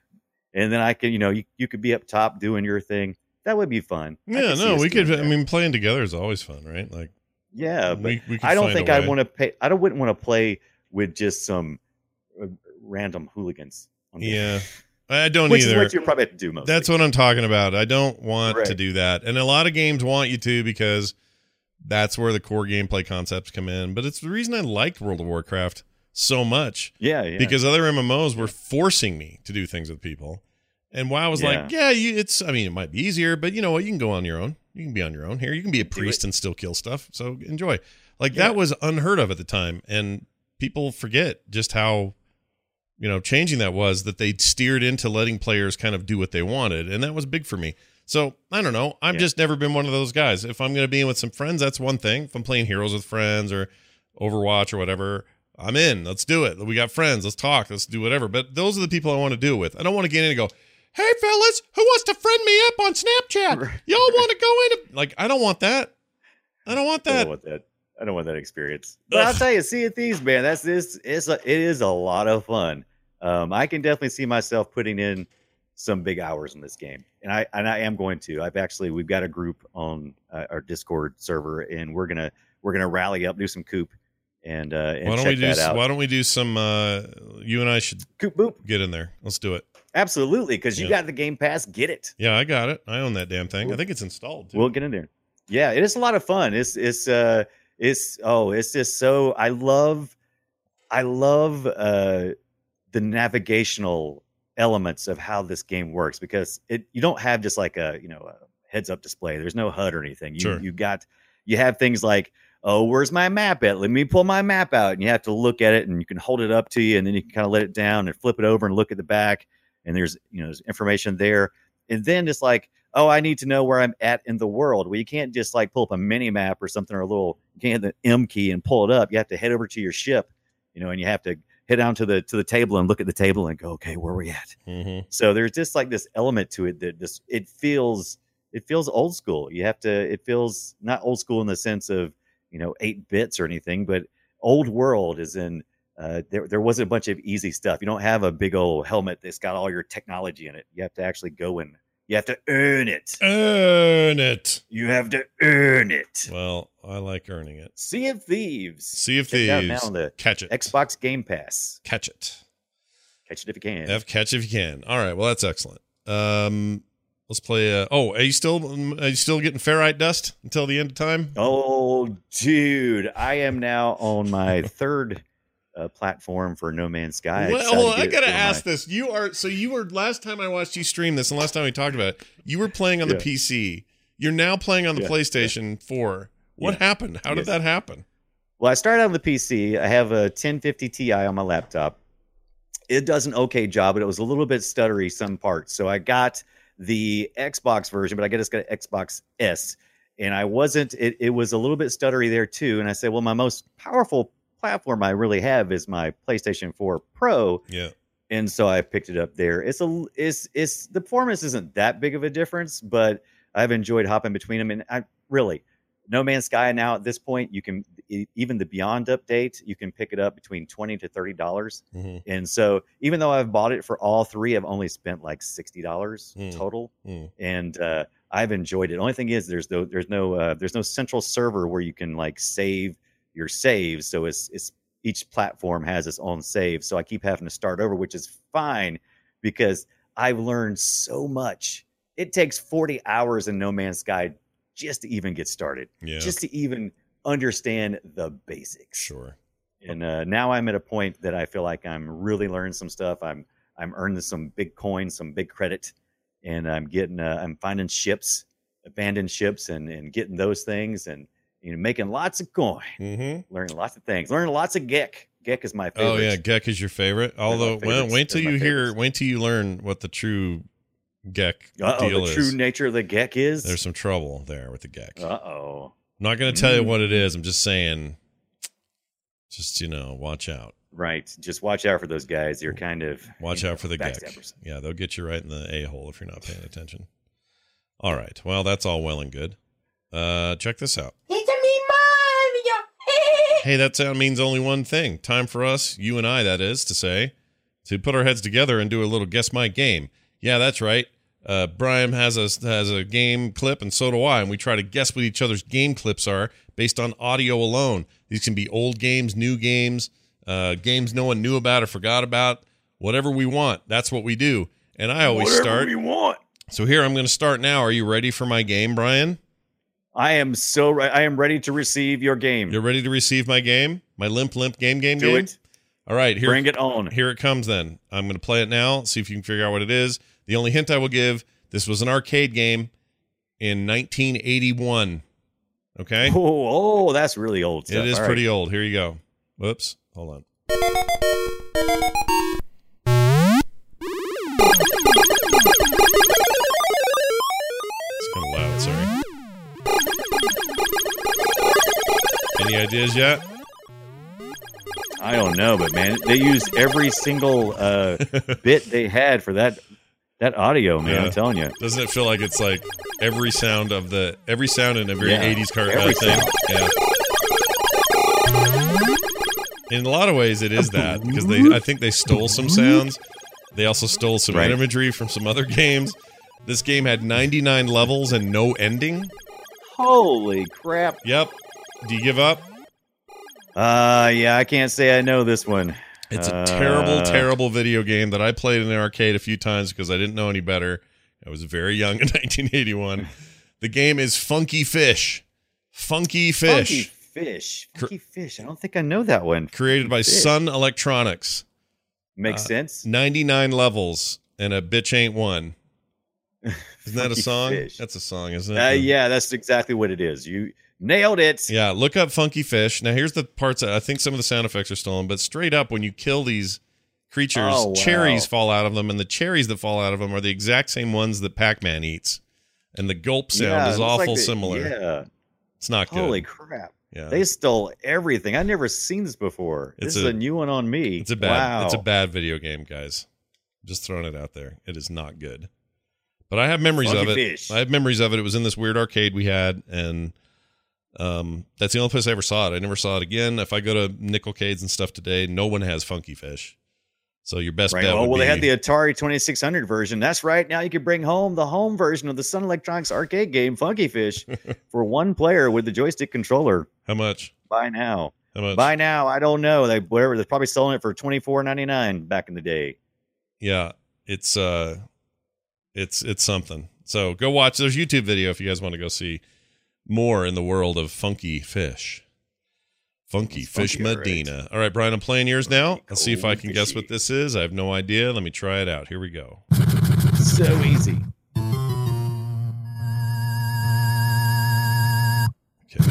and then i could you know you, you could be up top doing your thing. That would be fun. Yeah, no, we could. I mean, playing together is always fun, right? Like, yeah but we, we I don't think I want to pay. I don't wouldn't want to play with just some uh, random hooligans. Yeah, I don't which either. is what you probably to do most. That's what I'm talking about. I don't want to do that. And a lot of games want you to because that's where the core gameplay concepts come in. But it's the reason I liked World of Warcraft so much yeah, yeah. because other MMOs were forcing me to do things with people. And WoW was like, yeah, you, it's, I mean, it might be easier, but you know what? You can go on your own. You can be on your own here. You can be a priest and still kill stuff. So enjoy. Like Yeah. that was unheard of at the time. And people forget just how you know, changing that was that they steered into letting players kind of do what they wanted, and that was big for me. So I don't know. I've Yeah. just never been one of those guys. If I'm going to be in with some friends, that's one thing. If I'm playing Heroes with friends or Overwatch or whatever, I'm in. Let's do it. We got friends. Let's talk. Let's do whatever. But those are the people I want to do it with. I don't want to get in and go, "Hey fellas, who wants to friend me up on Snapchat? Y'all want to go in?" Like I don't want that. I don't want I that. don't want that. I don't want that experience. But I'll tell you, Sea of Thieves, man, that's this. It's a, it is a lot of fun. Um, I can definitely see myself putting in some big hours in this game, and I and I am going to. I've actually we've got a group on uh, our Discord server, and we're gonna we're gonna rally up, do some coop, and uh, and why don't we do? Why don't we do some? uh You and I should Coop boop, get in there. Let's do it. Absolutely, because you Yeah. got the Game Pass. Get it. Yeah, I got it. I own that damn thing. I think it's installed. Too. We'll get in there. Yeah, it is a lot of fun. It's it's uh it's oh it's just so I love I love uh the navigational elements of how this game works because it you don't have just like a you know a heads up display. There's no HUD or anything. You Sure. you got you have things like oh where's my map at? Let me pull my map out and you have to look at it and you can hold it up to you and then you can kind of let it down and flip it over and look at the back and there's you know there's information there. And then it's like oh i need to know where i'm at in the world. Well you can't just like pull up a mini map or something or a little you can't hit the m key and pull it up. You have to head over to your ship you know and you have to head down to the to the table and look at the table and go okay where are we at? Mhm. so there's just like this element to it that this it feels it feels old school. You have to it feels not old school in the sense of you know eight bits or anything but old world is in uh, there, there wasn't a bunch of easy stuff. You don't have a big old helmet that's got all your technology in it. You have to actually go and You have to earn it. Earn it. You have to earn it. Well, I like earning it. Sea of Thieves. See if Check thieves now catch it. Xbox Game Pass. Catch it. Catch it if you can. F catch if you can. All right. Well, that's excellent. Um, let's play. Uh, oh, are you still are you still getting ferrite dust until the end of time? Oh, dude, I am now on my third uh, platform for No Man's Sky. well, to I gotta for my- ask this. You are so you were last time I watched you stream this, and last time we talked about it, you were playing on the PC. You're now playing on the Yeah, PlayStation 4. What Yeah. happened? How did that happen? Well, I started on the PC. I have a 1050 Ti on my laptop. It does an okay job, but it was a little bit stuttery some parts. So I got the Xbox version, but I just got an Xbox S, and I wasn't. It, it was a little bit stuttery there too. And I said, well, my most powerful platform I really have is my PlayStation 4 Pro, Yeah. and so I picked it up there. It's a it's it's the performance isn't that big of a difference, but I've enjoyed hopping between them. And I really, No Man's Sky now at this point, you can even the Beyond update, you can pick it up between twenty to thirty dollars. hmm And so even though I've bought it for all three, I've only spent like sixty dollars Hmm. total, Mm. and uh, I've enjoyed it. Only thing is, there's no there's no uh, there's no central server where you can like save your saves. So it's it's each platform has its own save. So I keep having to start over, which is fine because I've learned so much. It takes 40 hours in No Man's Sky just to even get started, Yeah. just to even understand the basics. sure. And uh, now I'm at a point that I feel like I'm really learning some stuff. I'm I'm earning some big coins, some big credit, and I'm getting uh, I'm finding ships, abandoned ships, and and getting those things, and you know making lots of coin, hmm learning lots of things, learning lots of Gek. Gek is my favorite. Oh yeah, Gek is your favorite. Although, well, wait till you hear, wait till you learn what the true Gek Uh-oh, deal the is. true nature of the Gek is. There's some trouble there with the Gek. Uh oh. I'm not going to tell you Mm. what it is. I'm just saying, just you know, watch out. Right. Just watch out for those guys. You're kind of Watch you know, out for the Gek. Yeah, they'll get you right in the a hole if you're not paying attention. All right. Well, that's all well and good. Uh, check this out. It's a me Mario. Hey, that sound means only one thing. Time for us, you and I, that is, to say, to put our heads together and do a little guess my game. Yeah, that's right. Uh, Brian has a has a game clip, and so do I, and we try to guess what each other's game clips are based on audio alone. These can be old games, new games, uh, games no one knew about or forgot about. Whatever we want, that's what we do. And I always Whatever start. we want. So here I'm going to start now. Are you ready for my game, Brian? I am so re- I am ready to receive your game. You're ready to receive my game, my limp limp game game Do game. it. All right, here Bring it on. here it comes then. I'm going to play it now, see if you can figure out what it is. The only hint I will give this was an arcade game in 1981. Okay? Oh, oh, that's really old stuff. it is All right. pretty old. Here you go. Whoops. Hold on. Ideas yet? I don't know, but man, they used every single uh, bit they had for that that audio, man. Yeah. I'm telling you. Doesn't it feel like it's like every sound of the every sound in a very Yeah, 80s car uh, every thing? sound. Yeah. In a lot of ways, it is that because they I think they stole some sounds. They also stole some Right. imagery from some other games. This game had 99 levels and no ending. Holy crap! Yep. Do you give up? Uh, yeah, I can't say I know this one. It's a Uh, terrible, terrible video game that I played in the arcade a few times because I didn't know any better. I was very young in 1981. the game is Funky Fish. Funky Fish. Funky fish. Funky fish. I don't think I know that one. created by Fish. Sun Electronics. Makes Uh, sense. 99 levels and a bitch ain't one. Isn't that a song? Fish. That's a song, isn't it? Uh, yeah, that's exactly what it is. You nailed it. Yeah, look up Funky Fish. Now, here's the parts that I think some of the sound effects are stolen, but straight up, when you kill these creatures, Oh, wow. cherries fall out of them, and the cherries that fall out of them are the exact same ones that Pac Man eats. And the gulp sound Yeah, is looks like awful similar. Yeah. It's not good. Holy crap. yeah. They stole everything. I've never seen this before. It's this is a- a new one on me. It's a bad Wow. it's a bad video game, guys. Just throwing it out there. It is not good. But I have memories Funky of it. Fish. I have memories of it. It was in this weird arcade we had and um that's the only place I ever saw it. I never saw it again. If I go to Nickelcades and stuff today, no one has Funky Fish. So your best Right. bet. Well, would well, they had the Atari 2600 version. That's right. Now you can bring home the home version of the Sun Electronics arcade game Funky Fish for one player with the joystick controller. how much? Buy now. How much? Buy now. I don't know. They whatever. They're probably selling it for 24.99 back in the day. Yeah, it's uh, it's it's something. So go watch. There's YouTube video if you guys want to go see more in the world of funky fish. Funky Fish funky, all right. Medina. All right, Brian, I'm playing yours now. Let's see if I can guess what this is. I have no idea. Let me try it out. Here we go. So easy. Okay.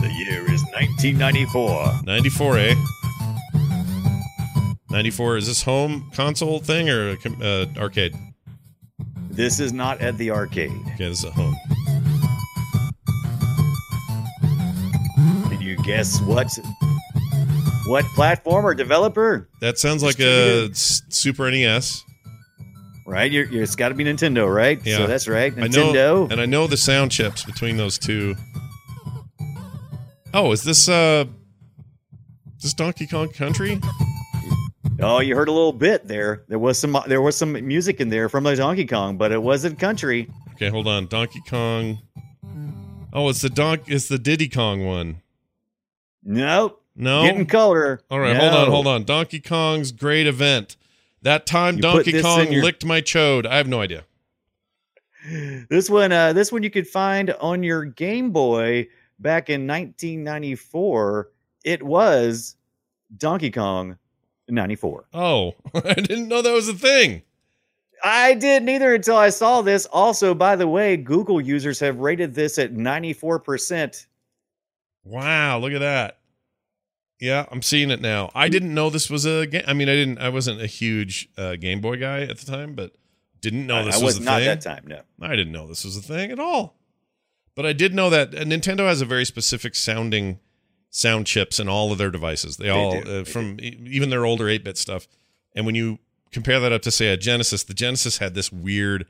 The year is 1994. 94, eh? 94. Is this home console thing or uh, arcade? This is not at the arcade. Okay, this is a home. Did you guess what? What platform or developer? That sounds like a Super NES. Right, you're, you're, it's got to be Nintendo, right? Yeah. So that's right, I know, and I know the sound chips between those two. Oh, is this uh, is this Donkey Kong Country? Oh, you heard a little bit there. There was some there was some music in there from the Donkey Kong, but it wasn't country. Okay, hold on. Donkey Kong. Oh, it's the Donk. It's the Diddy Kong one. Nope. No. Getting color. All right, hold on, hold on. Donkey Kong's great event. That time You Donkey Kong your- licked my chode. I have no idea. This one, uh, this one you could find on your Game Boy back in 1994. It was Donkey Kong 94. Oh, I didn't know that was a thing. I didn't either until I saw this. Also, by the way, Google users have rated this at 94%. Wow, look at that. Yeah, I'm seeing it now. I didn't know this was a game. I mean, I didn't. I wasn't a huge uh, Game Boy guy at the time, but didn't know I- this I was, was a not thing. that time, no. I didn't know this was a thing at all. But I did know that uh, Nintendo has a very specific sounding sound chips in all of their devices. They, all uh, they from e- even their older 8-bit stuff. And when you compare that up to say a Genesis, the Genesis had this weird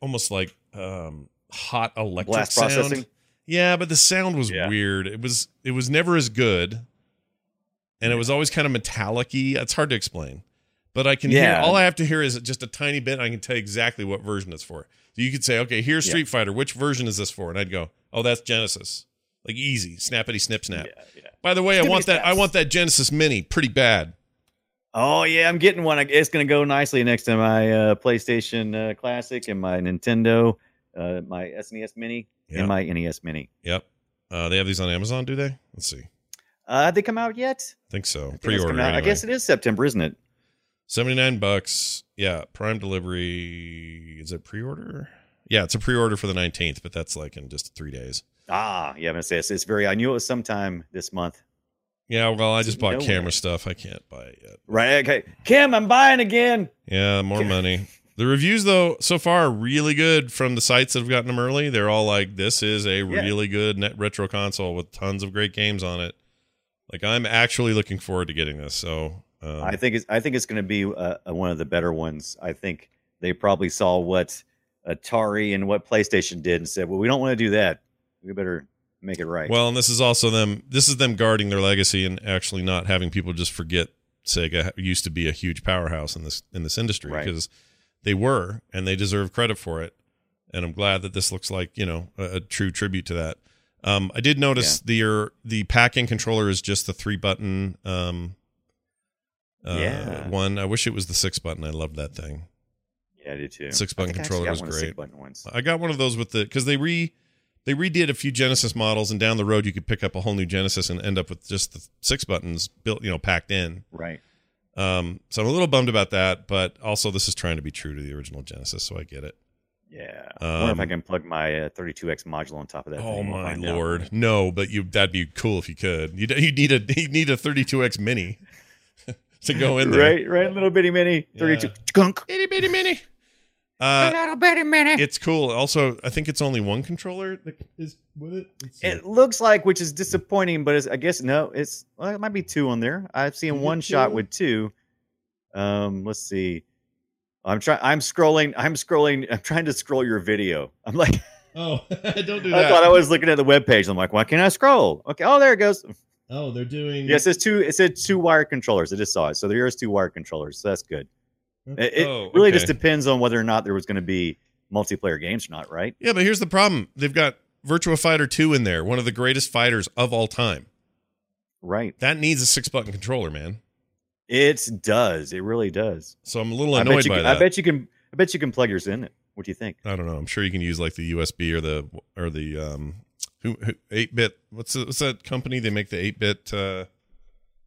almost like um hot electric Blast sound. processing. Yeah, but the sound was Yeah. weird. It was it was never as good. And it was always kind of metallic-y. It's hard to explain. But I can hear Yeah. all I have to hear is just a tiny bit. I can tell you exactly what version it's for. So you could say, okay, here's Yeah. Street Fighter. Which version is this for? And I'd go, oh, that's Genesis. Like easy, snappity snip snap. Yeah, yeah. By the way, I want that. I want that Genesis Mini. Pretty bad. Oh yeah, I'm getting one. It's going to go nicely next to my uh, PlayStation uh, Classic and my Nintendo, uh, my SNES Mini, Yeah. and my NES Mini. Yep. Uh, they have these on Amazon, do they? Let's see. Uh, have they come out yet? I think so. I Pre-order. coming Anyway. I guess it is September, isn't it? 79 bucks. Yeah, Prime delivery. Is it pre-order? Yeah, it's a pre-order for the 19th, but that's like in just 3 days. Ah, yeah, I'm gonna say it's, it's very. I knew it was sometime this month. Yeah, well, I just bought camera stuff. I can't buy it yet. Right? Okay, Kim, I'm buying again. Yeah, more money. The reviews though so far are really good from the sites that have gotten them early. They're all like this is a really good net retro console with tons of great games on it. Like I'm actually looking forward to getting this. So, um, I think it's. I think it's going to be uh, uh, one of the better ones. I think they probably saw what Atari and what PlayStation did and said, "Well, we don't want to do that. We better make it right." Well, and this is also them. This is them guarding their legacy and actually not having people just forget Sega used to be a huge powerhouse in this in this industry Right. because they were, and they deserve credit for it. And I'm glad that this looks like you know a, a true tribute to that. Um, I did notice the your the packing controller is just the three button um, uh, Yeah. one. I wish it was the six button. I love that thing. yeah, I do too. Six button think I actually controller was one of the great. I got one of those with the because they re they redid a few Genesis models, and down the road you could pick up a whole new Genesis and end up with just the six buttons built, you know, packed in. Right. Um, so I'm a little bummed about that, but also this is trying to be true to the original Genesis, so I get it. Yeah. I wonder if I Um, can plug my uh, 32x module on top of that. Oh. My find out. lord, no! But you that'd be cool if you could. You you need a you need a 32x mini to go in there. Right, right, little bitty mini, 32 skunk. Itty bitty mini. Uh, little bitty minute. it's cool. Also, I think it's only one controller that is with it. It looks like, which is disappointing, but it's, I guess no, it's well, it might be two on there. I've seen Is it one shot two? with two. Um, let's see. I'm trying. I'm scrolling. I'm scrolling. I'm trying to scroll your video. I'm like, oh, don't do that. I that. thought I was looking at the web page. I'm like, why can't I scroll? Okay. Oh, there it goes. Oh, they're doing. Yes, it's two. It said two wire controllers. I just saw it. So there is two wire controllers. So that's good. It, it Oh, really okay. just depends on whether or not there was going to be multiplayer games or not, right? Yeah, but here's the problem. They've got Virtua Fighter 2 in there, one of the greatest fighters of all time. Right. That needs a six button controller, man. It does. It really does. So I'm a little annoyed by Can, that. I bet you can. I bet you can plug yours in it. What do you think? I don't know. I'm sure you can use like the USB or the or the um who eight bit. What's the, what's that company? They make the eight bit. Uh,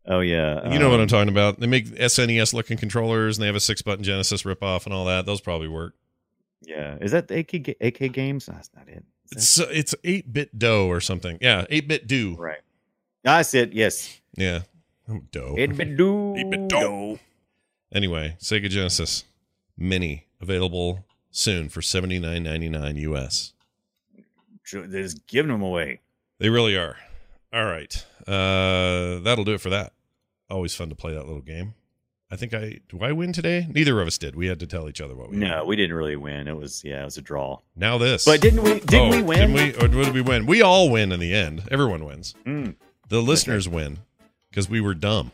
Oh yeah. you know what um, I'm talking about. They make SNES looking controllers, and they have a six button Genesis ripoff and all that. Those probably work. Yeah. Is that the AK, AK games? No, that's not it. that- It's it's eight bit dough or something. Yeah, eight bit do. right. That's it. Yes. Yeah, oh, dough. It been do. 8-bit dough. Anyway, Sega Genesis Mini available soon for seventy nine ninety nine US. They're just giving them away. They really are. All right, uh, that'll do it for that. Always fun to play that little game. I think I do. I win today. Neither of us did. We had to tell each other what we. No, won. we didn't really win. It was yeah, it was a draw. Now this. But didn't we? Didn't Oh, we win? Didn't we? Or did we win? We all win in the end. Everyone wins. Mm. The listeners win because we were dumb.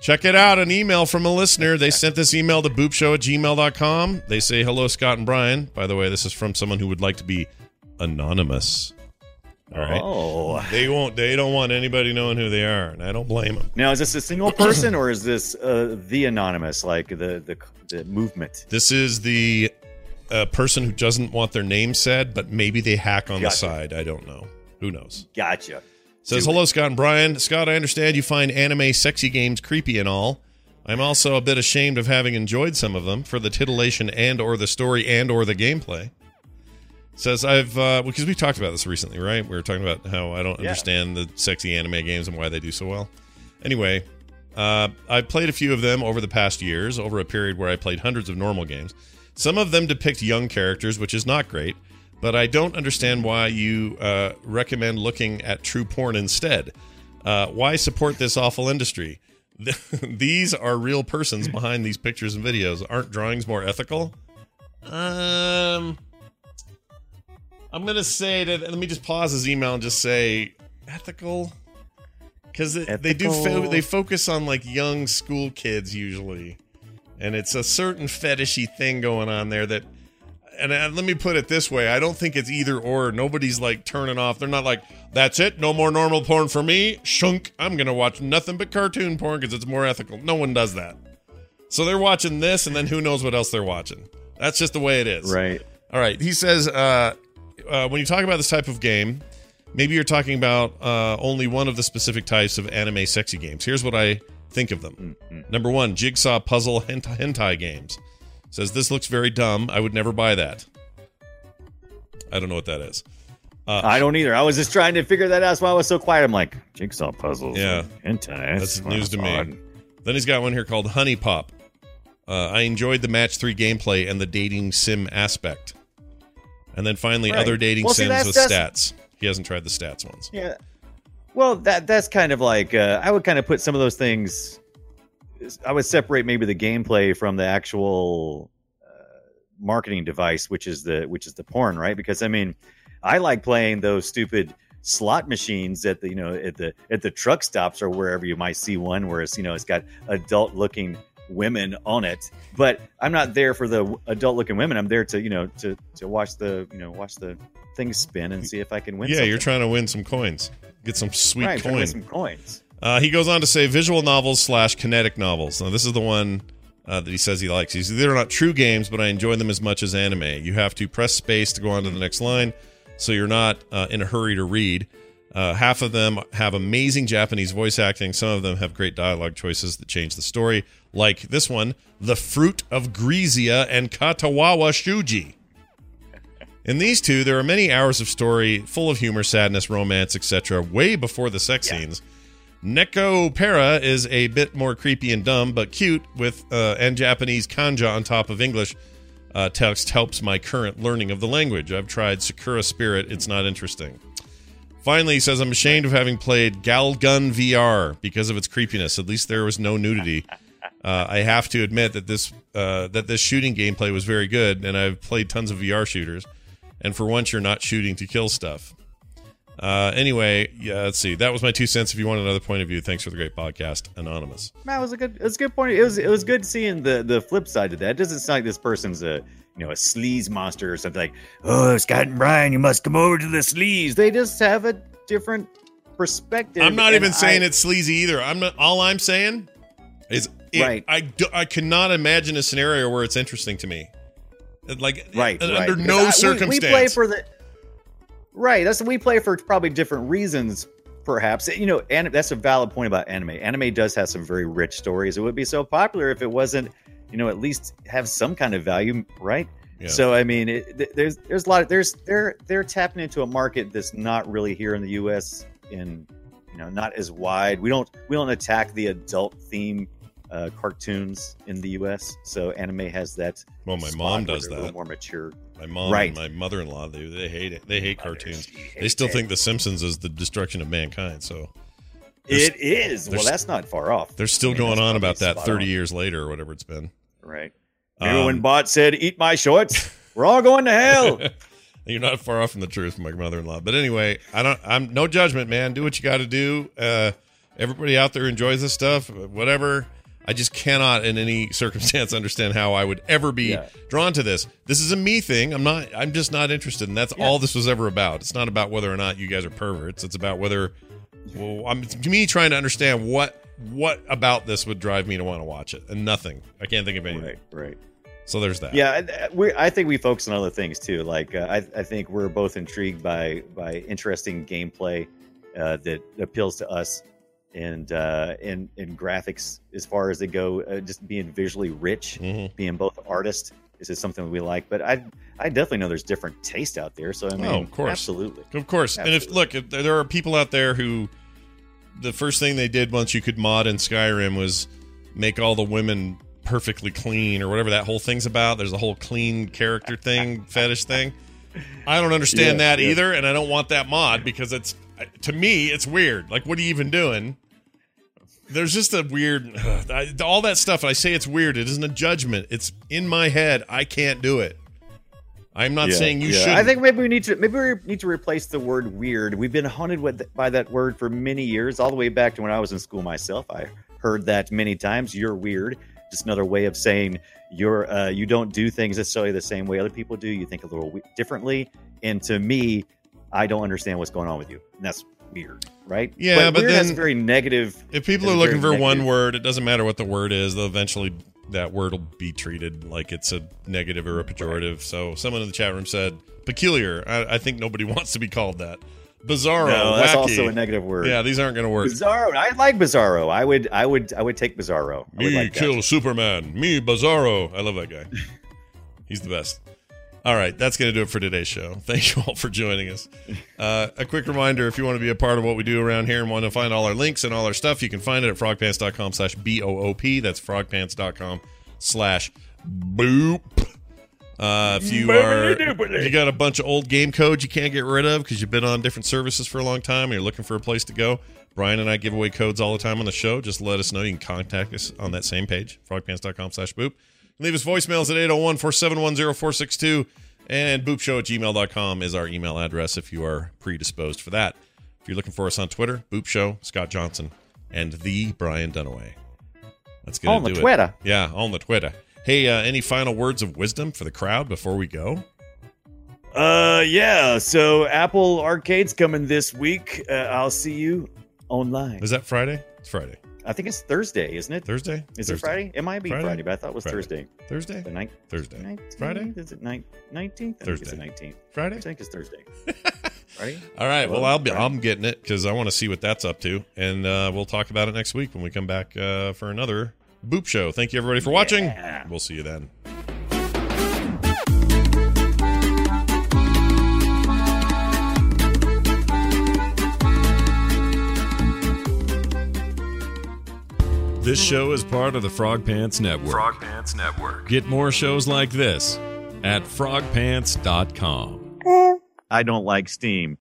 Check it out. An email from a listener. They sent this email to boopshow at gmail.com. They say, Hello, Scott and Brian. By the way, this is from someone who would like to be anonymous. All right. Oh. They won't, they don't want anybody knowing who they are, and I don't blame them. Now, is this a single person or is this uh, the anonymous, like the the, the movement? This is the uh, person who doesn't want their name said, but maybe they hack on the side. I don't know. Who knows? Gotcha. Says, Do it. hello, Scott and Brian. Scott, I understand you find anime sexy games creepy and all. I'm also a bit ashamed of having enjoyed some of them for the titillation and or the story and or the gameplay. Says I've uh, because we talked about this recently, right? We were talking about how I don't Yeah. understand the sexy anime games and why they do so well. Anyway, uh, I've played a few of them over the past years, over a period where I played hundreds of normal games. Some of them depict young characters, which is not great, but I don't understand why you uh, recommend looking at true porn instead. Uh, why support this awful industry? these are real persons behind these pictures and videos. Aren't drawings more ethical? Um, I'm gonna say that. Let me just pause his email and just say ethical, because they do. Fo- they focus on like young school kids usually, and it's a certain fetishy thing going on there that. And uh, let me put it this way: I don't think it's either or. Nobody's like turning off. They're not like, "That's it, no more normal porn for me." Shunk. I'm gonna watch nothing but cartoon porn because it's more ethical. No one does that. So they're watching this, and then who knows what else they're watching. That's just the way it is. Right. All right. He says, uh, uh, when you talk about this type of game, maybe you're talking about uh, only one of the specific types of anime sexy games. Here's what I think of them. Number one, jigsaw puzzle hentai, hentai games. Says this looks very dumb. I would never buy that. I don't know what that is. I don't either. I was just trying to figure that out. That's why I was so quiet. I'm like, jigsaw puzzles. Yeah. Hentai. That's news to odd. me. Then he's got one here called HuniePop. Uh, I enjoyed the match three gameplay and the dating sim aspect. And then finally, Right. other dating Well, sims that's- with that's- stats. He hasn't tried the stats ones. Yeah. Well, that that's kind of like uh, I would kind of put some of those things. I would separate maybe the gameplay from the actual uh, marketing device, which is the which is the porn, right? Because I mean, I like playing those stupid slot machines at the you know at the at the truck stops or wherever you might see one where it's you know it's got adult looking women on it but i'm not there for the adult looking women i'm there to you know to to watch the you know watch the things spin and see if i can win yeah, you're trying to win some coins, get some sweet right, trying coin. some coins. Uh, he goes on to say visual novels slash kinetic novels. Now, this is the one uh, that he says he likes. He's they're not true games, but I enjoy them as much as anime. You have to press space to go on to the next line, so you're not uh, in a hurry to read. Uh, half of them have amazing Japanese voice acting. Some of them have great dialogue choices that change the story, like this one, "The Fruit of Grisaia" and "Katawawa Shuji." In these two, there are many hours of story full of humor, sadness, romance, etc., way before the sex scenes. Neko Para is a bit more creepy and dumb, but cute, with uh, and Japanese kanji on top of English uh, text helps my current learning of the language. I've tried Sakura Spirit; it's not interesting. Finally, he says, I'm ashamed of having played Galgun VR because of its creepiness. At least there was no nudity. Uh, I have to admit that this uh, that this shooting gameplay was very good, and I've played tons of VR shooters. And for once, you're not shooting to kill stuff. Uh, anyway, yeah, let's see. That was my two cents. If you want another point of view, thanks for the great podcast, Anonymous. That was a good. It was a good point. It was it was good seeing the the flip side of that. It doesn't sound like this person's a you know a sleaze monster or something like. Oh, Scott and Brian, you must come over to the sleaze. They just have a different perspective. I'm not and even saying I- it's sleazy either. I'm not. All I'm saying is, it, Right. I do, I cannot imagine a scenario where it's interesting to me. Like, right, uh, right. under 'Cause no I- we- circumstance. We, play for the right. That's we play for probably different reasons. Perhaps you know, and that's a valid point about anime. Anime does have some very rich stories. It would be so popular if it wasn't, you know, at least have some kind of value, right? Yeah. So I mean, it, there's there's a lot of there's they're they're tapping into a market that's not really here in the U.S. in you know not as wide. We don't we don't attack the adult theme uh, cartoons in the U.S. So anime has that. well, my mom does they're a little that. more mature. My mom Right. and my mother-in-law, they they hate it. They hate cartoons. They still it. think The Simpsons is the destruction of mankind. So it is. Well, that's not far off. they're still I mean, going on about that 30 on. years later or whatever it's been. Right. Remember when Um, Bart said, "Eat my shorts"? We're all going to hell. You're not far off from the truth, my mother-in-law. But anyway, I don't. I'm no judgment, man. Do what you got to do. Uh, everybody out there enjoys this stuff. Whatever. I just cannot, in any circumstance, understand how I would ever be Yeah. drawn to this. This is a me thing. I'm not. I'm just not interested, and that's all this was ever about. It's not about whether or not you guys are perverts. It's about whether. Well, I'm to me trying to understand what what about this would drive me to want to watch it, and nothing. I can't think of anything. right. Right. So there's that. Yeah, we. I think we focus on other things too. Like uh, I, I think we're both intrigued by by interesting gameplay uh, that appeals to us, and uh, and and graphics as far as they go, uh, just being visually rich, Mhm. being both artists. Is something we like, but I I definitely know there's different taste out there. So I oh, mean, Oh, of course. absolutely. Of course. And if look, if there there are people out there who the first thing they did once you could mod in Skyrim was make all the women perfectly clean or whatever that whole thing's about. There's a whole clean character thing, fetish thing. I don't understand Yeah, that yeah. either, and I don't want that mod because it's to me it's weird. Like, what are you even doing? There's just a weird I, all that stuff. I say it's weird. It isn't a judgment. It's in my head. I can't do it. I'm not Yeah, saying you yeah. should. I think maybe we need to maybe we need to replace the word weird. We've been haunted with by that word for many years, all the way back to when I was in school myself. I heard that many times. You're weird. Just another way of saying you're uh, you don't do things necessarily the same way other people do. You think a little we- differently. And to me, I don't understand what's going on with you. And that's weird, right? Yeah, but weird has a then- very negative. If people are looking for very one word, it doesn't matter what the word is. They'll eventually that word will be treated like it's a negative or a pejorative. So someone in the chat room said peculiar. I, I think nobody wants to be called that. Bizarro, No, that's wacky. also a negative word. yeah, these aren't going to work. Bizarro. I like Bizarro. I would. I would. I would take Bizarro. I would Me like that. kill Superman. Me Bizarro. I love that guy. He's the best. All right, that's going to do it for today's show. Thank you all for joining us. Uh, a quick reminder, if you want to be a part of what we do around here and want to find all our links and all our stuff, you can find it at frogpants.com slash B-O-O-P. That's frogpants.com slash boop. Uh, if you are, if you got a bunch of old game codes you can't get rid of because you've been on different services for a long time and you're looking for a place to go, Brian and I give away codes all the time on the show. Just let us know. You can contact us on that same page, frogpants.com slash boop. Leave us voicemails at 801 471 0462 and boopshow at gmail.com is our email address if you are predisposed for that. If you're looking for us on Twitter, boopshow, Scott Johnson, and the Brian Dunaway. That's going On to the do Twitter. it. Yeah, on the Twitter. Hey, uh, any final words of wisdom for the crowd before we go? Uh, yeah. So Apple Arcade's coming this week. Uh, I'll see you online. Is that Friday? It's Friday. I think it's Thursday, isn't it? Thursday? Is Thursday. it Friday? It might be Friday? Friday, but I thought it was Friday. Thursday. Thursday? The ninth. Thursday. 19th? Friday? Is it ninth? Nineteenth? I think it's the Thursday. nineteenth. I Friday? think it's Thursday. Friday? All right. Well, Well, I'll be. Friday. I'm getting it because I want to see what that's up to, and uh, we'll talk about it next week when we come back uh, for another Boop Show. Thank you everybody for watching. Yeah. We'll see you then. This show is part of the Frog Pants Network. Frog Pants Network. Get more shows like this at frogpants.com. I don't like Steam.